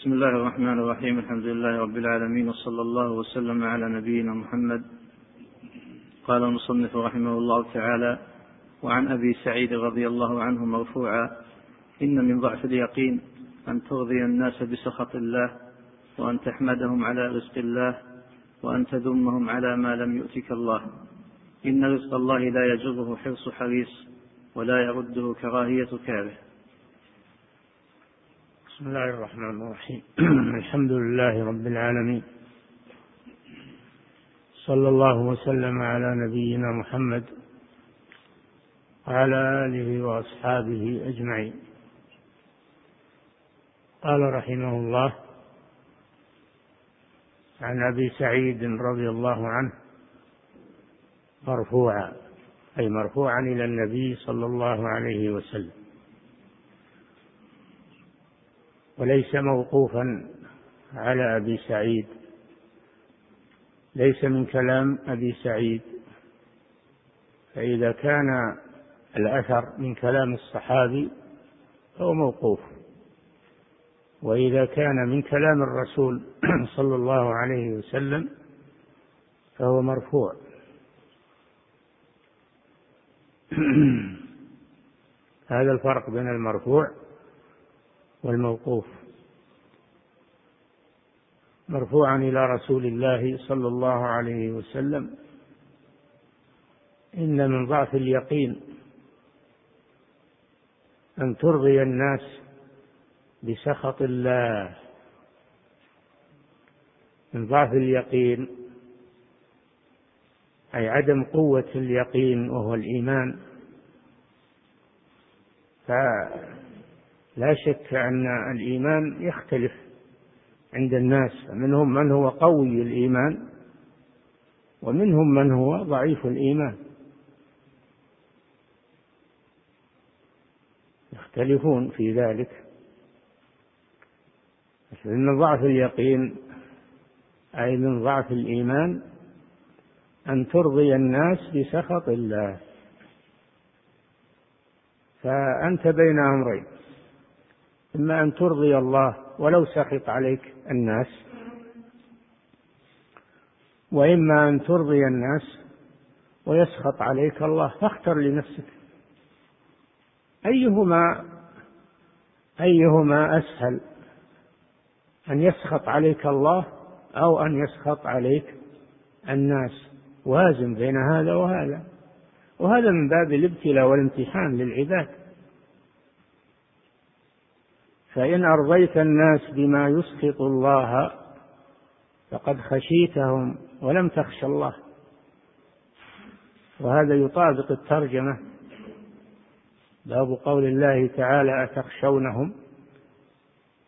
بسم الله الرحمن الرحيم الحمد لله رب العالمين وصلى الله وسلم على نبينا محمد قال المصنف رحمه الله تعالى وعن ابي سعيد رضي الله عنه مرفوعا ان من ضعف اليقين ان ترضي الناس بسخط الله وان تحمدهم على رزق الله وان تذمهم على ما لم يؤتك الله ان رزق الله لا يجره حرص حريص ولا يرده كراهيه كاره بسم الله الرحمن الرحيم. الحمد لله رب العالمين. صلى الله وسلم على نبينا محمد وعلى آله وأصحابه أجمعين. قال رحمه الله عن أبي سعيد رضي الله عنه مرفوعا أي مرفوعا إلى النبي صلى الله عليه وسلم. وليس موقوفا على أبي سعيد. ليس من كلام أبي سعيد. فإذا كان الأثر من كلام الصحابي فهو موقوف. وإذا كان من كلام الرسول صلى الله عليه وسلم فهو مرفوع. هذا الفرق بين المرفوع والموقوف. مرفوعا إلى رسول الله صلى الله عليه وسلم. إن من ضعف اليقين أن ترضي الناس بسخط الله. من ضعف اليقين أي عدم قوة اليقين وهو الإيمان. لا شك أن الإيمان يختلف عند الناس منهم من هو قوي الإيمان ومنهم من هو ضعيف الإيمان. يختلفون في ذلك. من ضعف اليقين أي من ضعف الإيمان أن ترضي الناس بسخط الله. فأنت بين أمرين. إما أن ترضي الله ولو سخط عليك الناس وإما أن ترضي الناس ويسخط عليك الله فاختر لنفسك. أيهما أيهما أسهل أن يسخط عليك الله أو أن يسخط عليك الناس؟ وازن بين هذا وهذا. وهذا من باب الابتلاء والامتحان للعباد. فإن أرضيت الناس بما يسخط الله فقد خشيتهم ولم تخش الله. وهذا يطابق الترجمة. باب قول الله تعالى أتخشونهم؟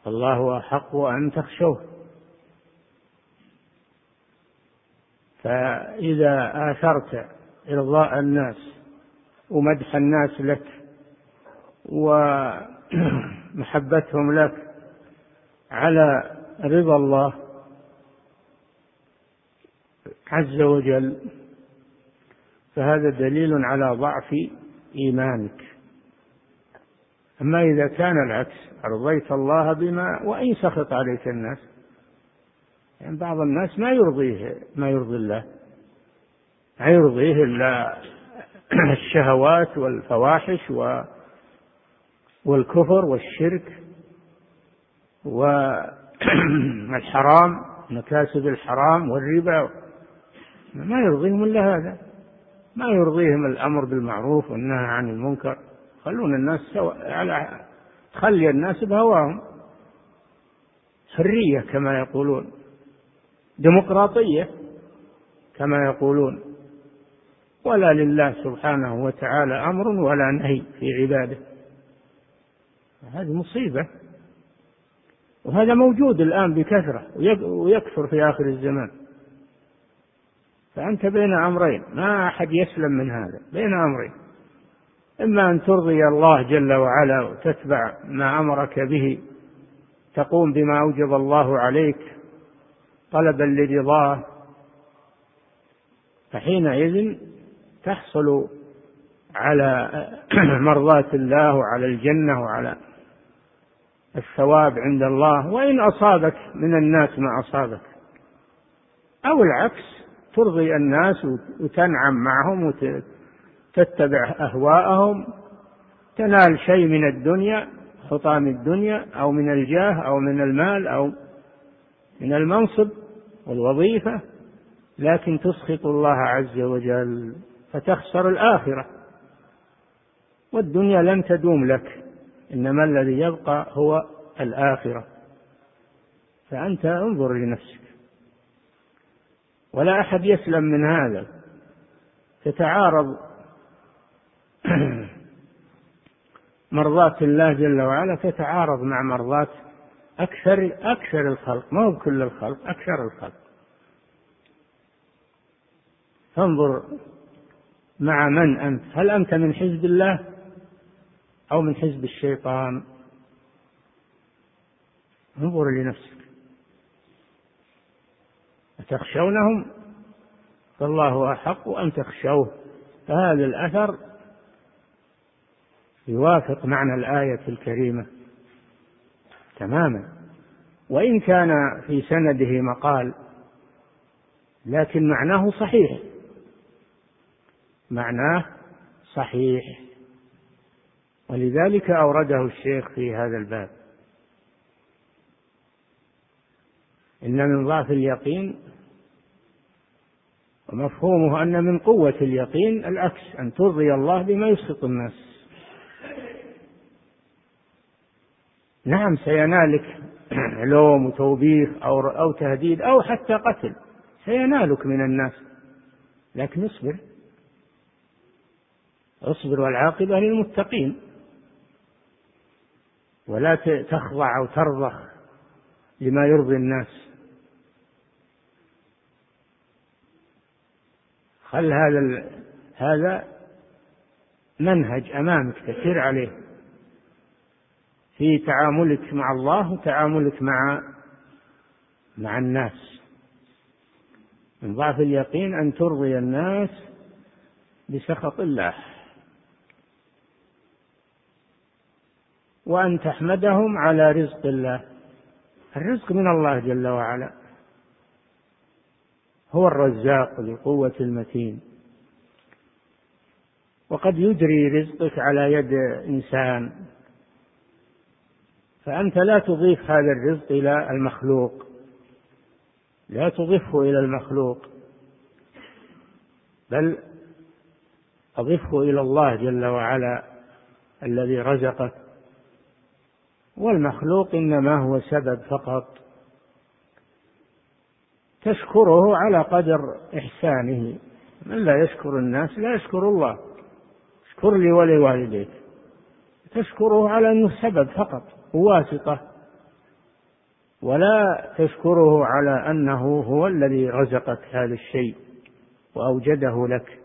الله أحق أن تخشوه. فإذا آثرت إرضاء الناس ومدح الناس لك و محبتهم لك على رضا الله عز وجل فهذا دليل على ضعف إيمانك. أما إذا كان العكس أرضيت الله بما وإن سخط عليك الناس. يعني بعض الناس ما يرضيه ما يرضي الله. ما يرضيه إلا الشهوات والفواحش و والكفر والشرك والحرام مكاسب الحرام والربا. ما يرضيهم إلا هذا. ما يرضيهم الأمر بالمعروف والنهي عن المنكر. خلون الناس سواء على خلي الناس بهواهم. حرية كما يقولون. ديمقراطية كما يقولون. ولا لله سبحانه وتعالى أمر ولا نهي في عباده. هذه مصيبة. وهذا موجود الآن بكثرة ويكثر في آخر الزمان. فأنت بين أمرين ما أحد يسلم من هذا بين أمرين. إما أن ترضي الله جل وعلا وتتبع ما أمرك به تقوم بما أوجب الله عليك طلبا لرضاه. فحينئذ تحصل على مرضاة الله وعلى الجنة وعلى الثواب عند الله وإن أصابك من الناس ما أصابك. أو العكس ترضي الناس وتنعم معهم وتتبع أهواءهم. تنال شيء من الدنيا حطام الدنيا أو من الجاه أو من المال أو من المنصب والوظيفة. لكن تسخط الله عز وجل فتخسر الآخرة. والدنيا لن تدوم لك. إنما الذي يبقى هو الآخرة. فأنت انظر لنفسك. ولا أحد يسلم من هذا. تتعارض مرضاة الله جل وعلا تتعارض مع مرضاة أكثر أكثر الخلق. ما هو كل الخلق أكثر الخلق. فانظر مع من أنت. هل أنت من حزب الله؟ أو من حزب الشيطان. انظر لنفسك. أتخشونهم؟ فالله أحق أن تخشوه. فهذا الأثر يوافق معنى الآية الكريمة تماما. وإن كان في سنده مقال لكن معناه صحيح. معناه صحيح. ولذلك أورده الشيخ في هذا الباب. إن من ضعف اليقين ومفهومه أن من قوة اليقين العكس أن ترضي الله بما يسخط الناس. نعم سينالك لوم وتوبيخ أو أو تهديد أو حتى قتل. سينالك من الناس. لكن اصبر. اصبر والعاقبة للمتقين. ولا تخضع أو ترضخ لما يرضي الناس. خل هذا هذا منهج أمامك تسير عليه. في تعاملك مع الله وتعاملك مع مع الناس. من ضعف اليقين أن ترضي الناس بسخط الله. وأن تحمدهم على رزق الله. الرزق من الله جل وعلا. هو الرزاق ذو القوة المتين. وقد يجري رزقك على يد إنسان. فأنت لا تضيف هذا الرزق إلى المخلوق. لا تضفه إلى المخلوق. بل أضفه إلى الله جل وعلا الذي رزقك. والمخلوق إنما هو سبب فقط. تشكره على قدر إحسانه. من لا يشكر الناس؟ لا يشكر الله. اشكر لي ولوالديك. تشكره على أنه سبب فقط وواسطة. ولا تشكره على أنه هو الذي رزقك هذا الشيء وأوجده لك.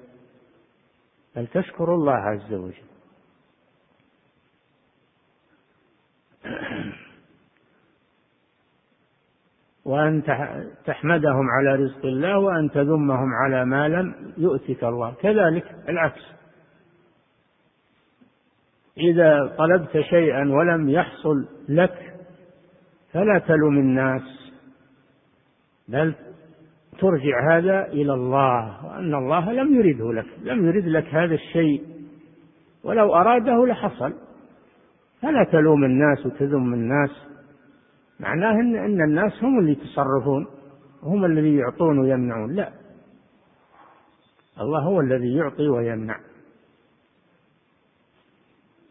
بل تشكر الله عز وجل. وأن تحمدهم على رزق الله وأن تذمهم على ما لم يؤتك الله. كذلك العكس. إذا طلبت شيئا ولم يحصل لك فلا تلم الناس بل ترجع هذا إلى الله وأن الله لم يرده لك لم يرد لك هذا الشيء. ولو أراده لحصل. فلا تلوم الناس وتذم الناس. معناه إن, إن الناس هم اللي يتصرفون هم الذي يعطون ويمنعون. لا. الله هو الذي يعطي ويمنع.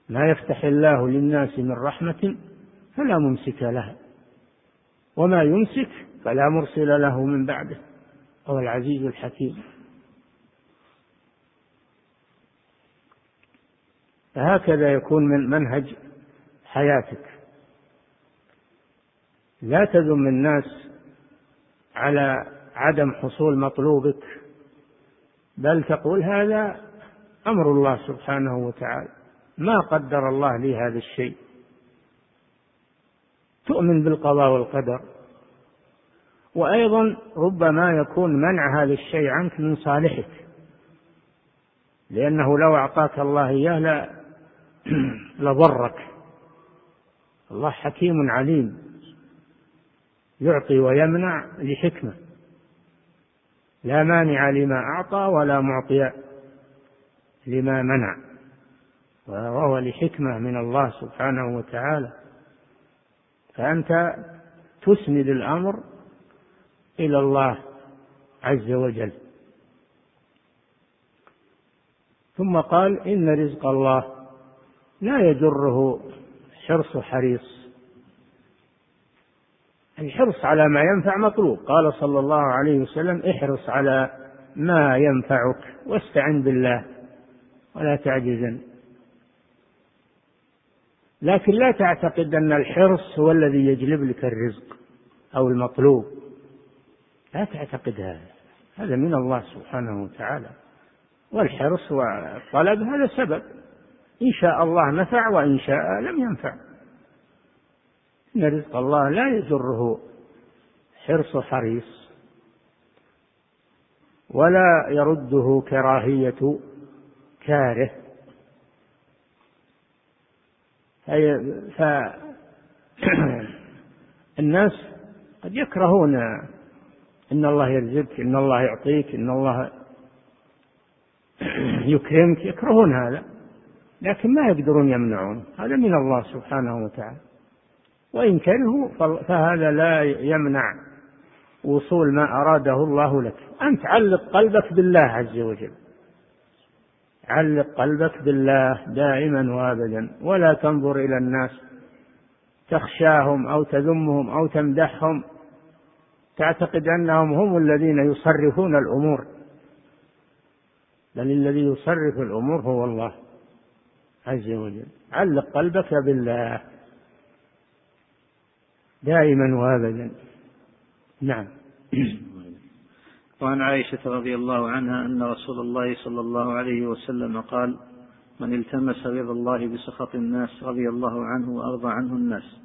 ما يفتح الله للناس من رحمة فلا ممسك لها. وما يمسك فلا مرسل له من بعده. هو العزيز الحكيم. فهكذا يكون من منهج حياتك. لا تذم الناس على عدم حصول مطلوبك بل تقول هذا أمر الله سبحانه وتعالى. ما قدر الله لي هذا الشيء. تؤمن بالقضاء والقدر. وأيضا ربما يكون منع هذا الشيء عنك من صالحك. لأنه لو أعطاك الله إياه لضرك. الله حكيم عليم. يعطي ويمنع لحكمة. لا مانع لما أعطى ولا معطي لما منع. وهو لحكمة من الله سبحانه وتعالى. فأنت تسند الأمر إلى الله عز وجل. ثم قال إن رزق الله لا يجره حرص حريص. الحرص على ما ينفع مطلوب. قال صلى الله عليه وسلم احرص على ما ينفعك واستعن بالله ولا تعجزن. لكن لا تعتقد أن الحرص هو الذي يجلب لك الرزق أو المطلوب. لا تعتقد هذا. هذا من الله سبحانه وتعالى. والحرص والطلب هذا سبب. إن شاء الله نفع وإن شاء لم ينفع. إن رزق الله لا يجره حرص حريص ولا يرده كراهية كاره. فالناس قد يكرهون إن الله يرزقك إن الله يعطيك إن الله يكرمك يكرهون هذا لكن ما يقدرون يمنعون. هذا من الله سبحانه وتعالى. وإن كرهوا فهذا لا يمنع وصول ما أراده الله لك. أنت علق قلبك بالله عز وجل. علق قلبك بالله دائما وابدا. ولا تنظر إلى الناس تخشاهم أو تذمهم أو تمدحهم. تعتقد أنهم هم الذين يصرفون الأمور. بل الذي يصرف الأمور هو الله عز وجل. علق قلبك بالله. دائما وابدا. نعم. وعن عائشة رضي الله عنها أن رسول الله صلى الله عليه وسلم قال من التمس رضا الله بسخط الناس رضي الله عنه وأرضى عنه الناس.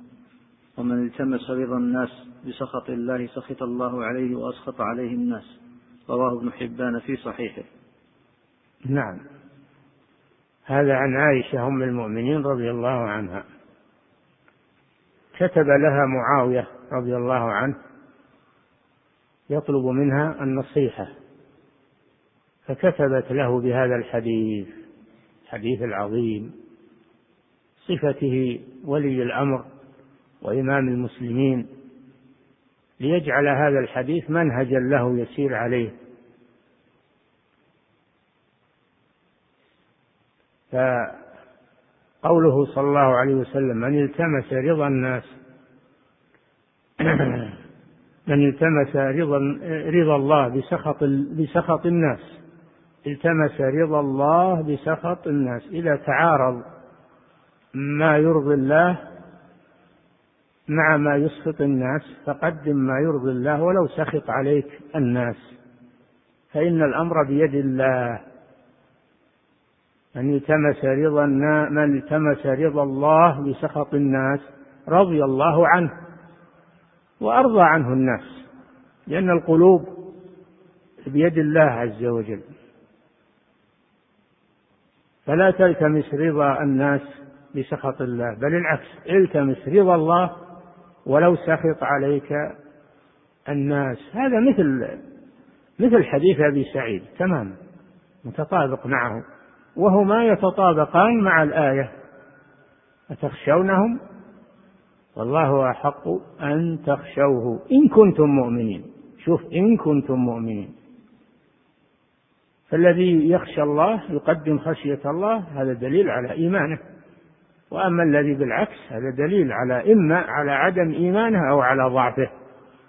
ومن التمس رضا الناس بسخط الله سخط الله عليه وأسخط عليه الناس. رواه ابن حبان في صحيحه. نعم. هذا عن عائشة أم المؤمنين رضي الله عنها. كتب لها معاوية رضي الله عنه يطلب منها النصيحة فكتبت له بهذا الحديث الحديث العظيم صفته ولي الأمر وإمام المسلمين ليجعل هذا الحديث منهجا له يسير عليه. فقوله صلى الله عليه وسلم من التمس رضا الناس من التمس رضا رضا الله بسخط بسخط الناس التمس رضا الله بسخط الناس إذا تعارض ما يرضي الله مع ما يسخط الناس فقدم ما يرضي الله ولو سخط عليك الناس فإن الأمر بيد الله من التمس رضا من التمس رضا الله بسخط الناس رضي الله عنه وأرضى عنه الناس لأن القلوب بيد الله عز وجل. فلا تلتمس رضا الناس بسخط الله بل العكس التمس رضا الله ولو سخط عليك الناس. هذا مثل مثل حديث أبي سعيد تماما متطابق معه. وهما يتطابقان مع الآية. أتخشونهم؟ والله أحق أن تخشوه. إن كنتم مؤمنين. شوف إن كنتم مؤمنين. فالذي يخشى الله يقدم خشية الله هذا دليل على إيمانه. وأما الذي بالعكس هذا دليل على إما على عدم إيمانه أو على ضعفه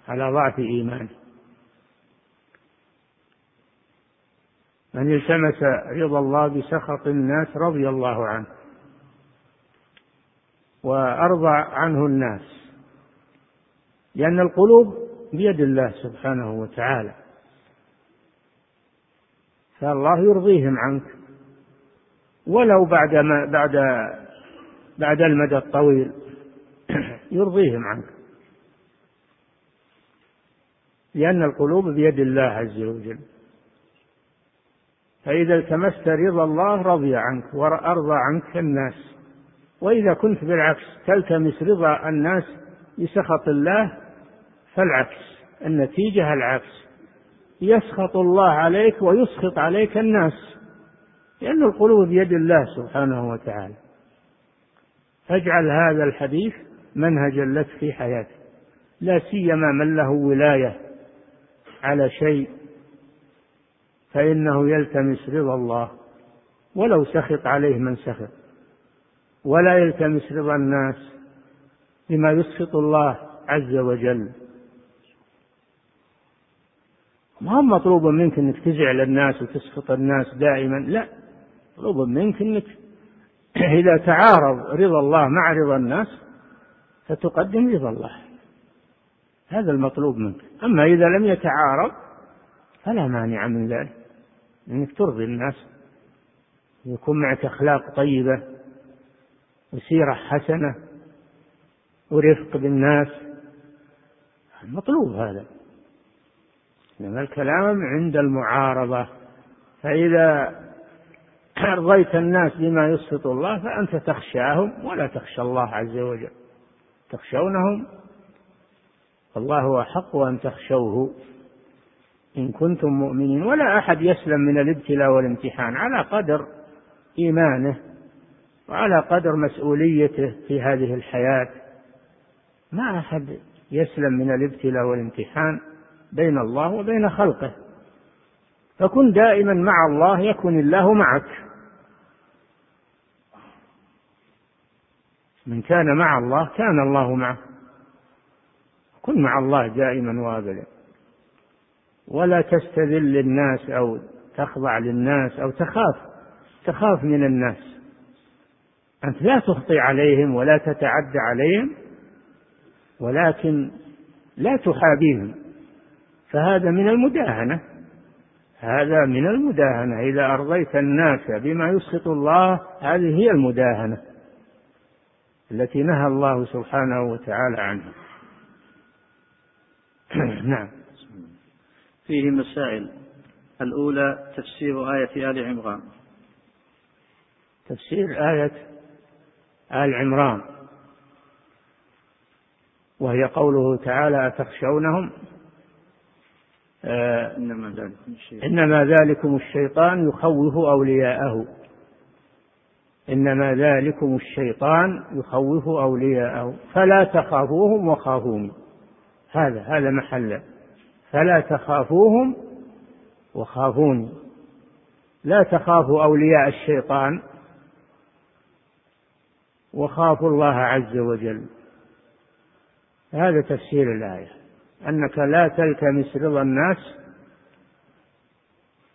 على ضعف إيمانه. من التمس رضا الله بسخط الناس رضي الله عنه وأرضى عنه الناس لأن القلوب بيد الله سبحانه وتعالى. فالله يرضيهم عنك. ولو بعد ما بعد بعد المدى الطويل يرضيهم عنك. لأن القلوب بيد الله عز وجل. فإذا التمست رضا الله رضي عنك وأرضى عنك الناس. وإذا كنت بالعكس تلتمس رضا الناس بسخط الله فالعكس النتيجة العكس. يسخط الله عليك ويسخط عليك الناس لأن القلوب بيد الله سبحانه وتعالى. فاجعل هذا الحديث منهجا لك في حياتك. لا سيما من له ولاية على شيء فإنه يلتمس رضا الله ولو سخط عليه من سخط. ولا يلتمس رضا الناس بما يسخط الله عز وجل. ما هو مطلوب منك إنك تزعل الناس وتسخط الناس دائما؟ لا مطلوب منك إنك إذا تعارض رضا الله مع رضا الناس فتقدم رضا الله. هذا المطلوب منك. أما إذا لم يتعارض فلا مانع من ذلك. إنك ترضي الناس. يكون معك أخلاق طيبة وسيرة حسنة ورفق بالناس. مطلوب هذا. إنما الكلام عند المعارضة. فإذا أرضيت الناس بما يسخط الله فأنت تخشاهم ولا تخشى الله عز وجل. تخشونهم. فالله أحق أن تخشوه. إن كنتم مؤمنين. ولا أحد يسلم من الابتلاء والامتحان. على قدر إيمانه وعلى قدر مسؤوليته في هذه الحياة. ما أحد يسلم من الابتلاء والامتحان بين الله وبين خلقه. فكن دائما مع الله يكن الله معك. من كان مع الله كان الله معه. كن مع الله دائما وابدا. ولا تستذل الناس أو تخضع للناس أو تخاف تخاف من الناس. أنت لا تخطي عليهم ولا تتعدى عليهم ولكن لا تحابيهم. فهذا من المداهنة هذا من المداهنة. إذا أرضيت الناس بما يسخط الله هذه هي المداهنة التي نهى الله سبحانه وتعالى عنها. نعم. فيه مسائل. الأولى تفسير آية آل عمران. تفسير آية آل عمران. وهي قوله تعالى أتخشونهم؟ آه إنما ذلكم الشيطان. إنما ذلكم الشيطان يخوف أولياءه. إنما ذلكم الشيطان يخوف أولياءه. فلا تخافوهم وخافوني. هذا هذا محل. فلا تخافوهم وخافوني. لا تخافوا أولياء الشيطان وخافوا الله عز وجل. هذا تفسير الآية أنك لا تلتمس رضا الناس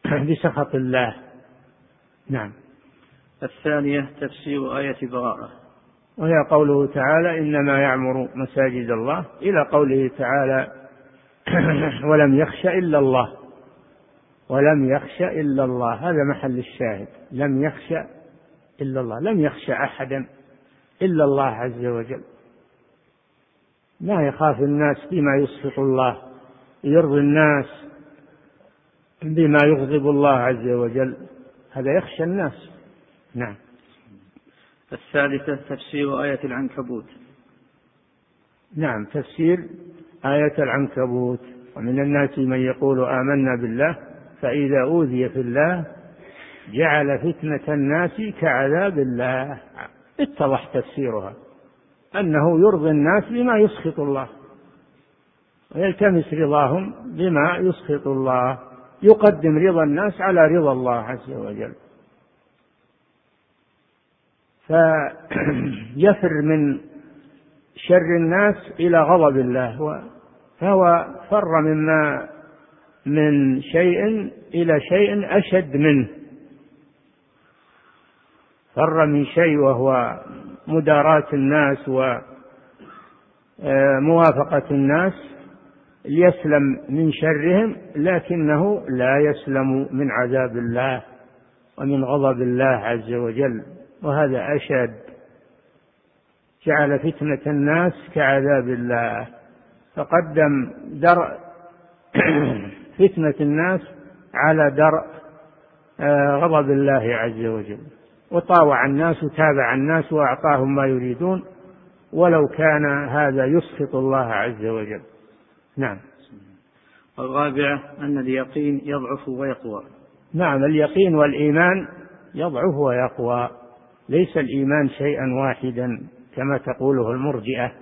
بسخط الله. نعم. الثانية تفسير آية براءة. وهي قوله تعالى إنما يعمر مساجد الله إلى قوله تعالى ولم يخش إلا الله. ولم يخش إلا الله. هذا محل الشاهد. لم يخش إلا الله. لم يخش أحدا إلا الله عز وجل. ما يخاف الناس بما يسخط الله يرضي الناس بما يغضب الله عز وجل. هذا يخشى الناس. نعم. الثالثة تفسير آية العنكبوت. نعم تفسير آية العنكبوت. ومن الناس من يقول آمنا بالله فإذا أوذي في الله جعل فتنة الناس كعذاب الله. اتضح تفسيرها. أنه يرضي الناس بما يسخط الله ويلتمس رضاهم بما يسخط الله يقدم رضا الناس على رضا الله عز وجل. فيفر من شر الناس إلى غضب الله فهو فر مما من شيء إلى شيء أشد منه. فر من شيء وهو مداراة الناس وموافقة الناس ليسلم من شرهم لكنه لا يسلم من عذاب الله ومن غضب الله عز وجل وهذا أشد جعل فتنة الناس كعذاب الله. فقدم درء فتنة الناس على درء آه، غضب الله عز وجل. وطاوع الناس وتابع الناس وأعطاهم ما يريدون ولو كان هذا يسخط الله عز وجل. نعم. الرابعة أن اليقين يضعف ويقوى. نعم اليقين والإيمان يضعف ويقوى. ليس الإيمان شيئا واحدا. كما تقوله المرجئة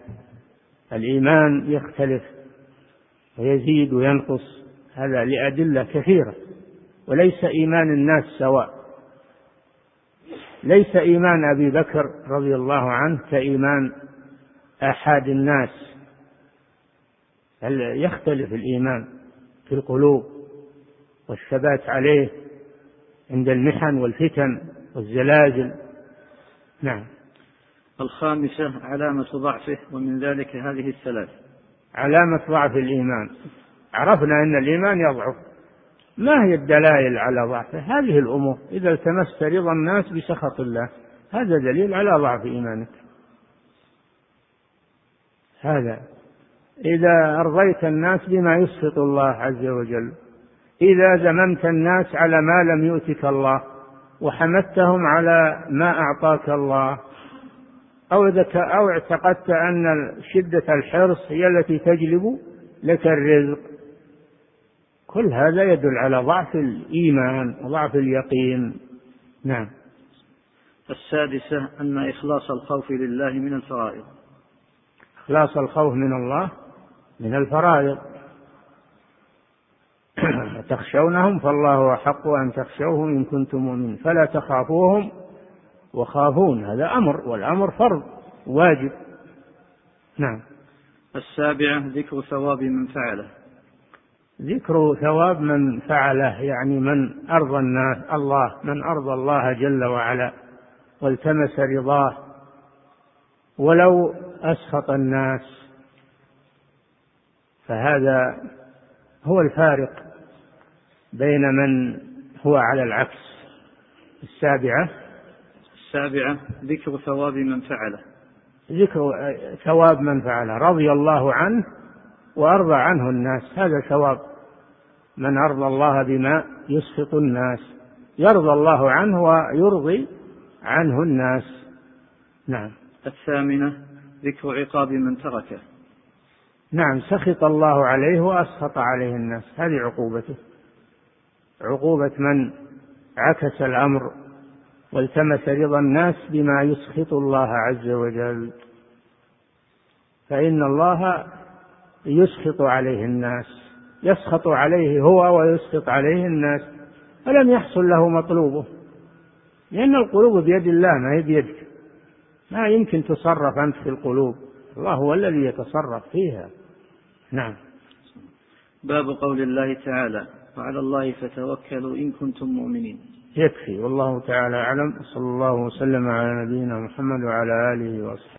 الإيمان يختلف ويزيد وينقص هذا لأدلة كثيرة وليس إيمان الناس سواء. ليس إيمان أبي بكر رضي الله عنه كإيمان آحاد الناس. يختلف الإيمان في القلوب والثبات عليه عند المحن والفتن والزلازل. نعم. الخامسة علامة ضعفه ومن ذلك هذه الثلاث. علامة ضعف الإيمان. عرفنا أن الإيمان يضعف. ما هي الدلائل على ضعفه؟ هذه الأمور. إذا التمست رضا الناس بسخط الله هذا دليل على ضعف إيمانك. هذا. إذا أرضيت الناس بما يسخط الله عز وجل إذا ذممت الناس على ما لم يؤتك الله وحمدتهم على ما أعطاك الله أو أو اعتقدت أن شدة الحرص هي التي تجلب لك الرزق. كل هذا يدل على ضعف الإيمان وضعف اليقين. نعم. السادسة أن إخلاص الخوف لله من الفرائض. إخلاص الخوف من الله من الفرائض. تخشونهم فالله أحق أن تخشوه إن كنتم مؤمنين. فلا تخافوهم. وخافون هذا أمر والأمر فرض واجب. نعم. السابعة ذكر ثواب من فعله. ذكر ثواب من فعله يعني من أرضى الناس الله من أرضى الله جل وعلا والتمس رضاه ولو أسخط الناس. فهذا هو الفارق بين من هو على العكس. السابعة السابعة ذكر ثواب من فعله. ذكر ثواب من فعله. رضي الله عنه وأرضى عنه الناس. هذا ثواب. من أرضى الله بما يسخط الناس. يرضى الله عنه ويرضي عنه الناس. نعم. الثامنة ذكر عقاب من تركه. نعم سخط الله عليه وأسخط عليه الناس. هذه عقوبته. عقوبة من عكس الأمر والتمس رضا الناس بما يسخط الله عز وجل. فإن الله يسخط عليه الناس يسخط عليه هو ويسخط عليه الناس فلم يحصل له مطلوبه. لأن القلوب بيد الله ما هي بيدك. ما يمكن تصرف أنت في القلوب. الله هو الذي يتصرف فيها. نعم. باب قول الله تعالى وعلى الله فتوكلوا إن كنتم مؤمنين. يكفي. والله تعالى أعلم. صلى الله وسلم على نبينا محمد وعلى آله وصحبه.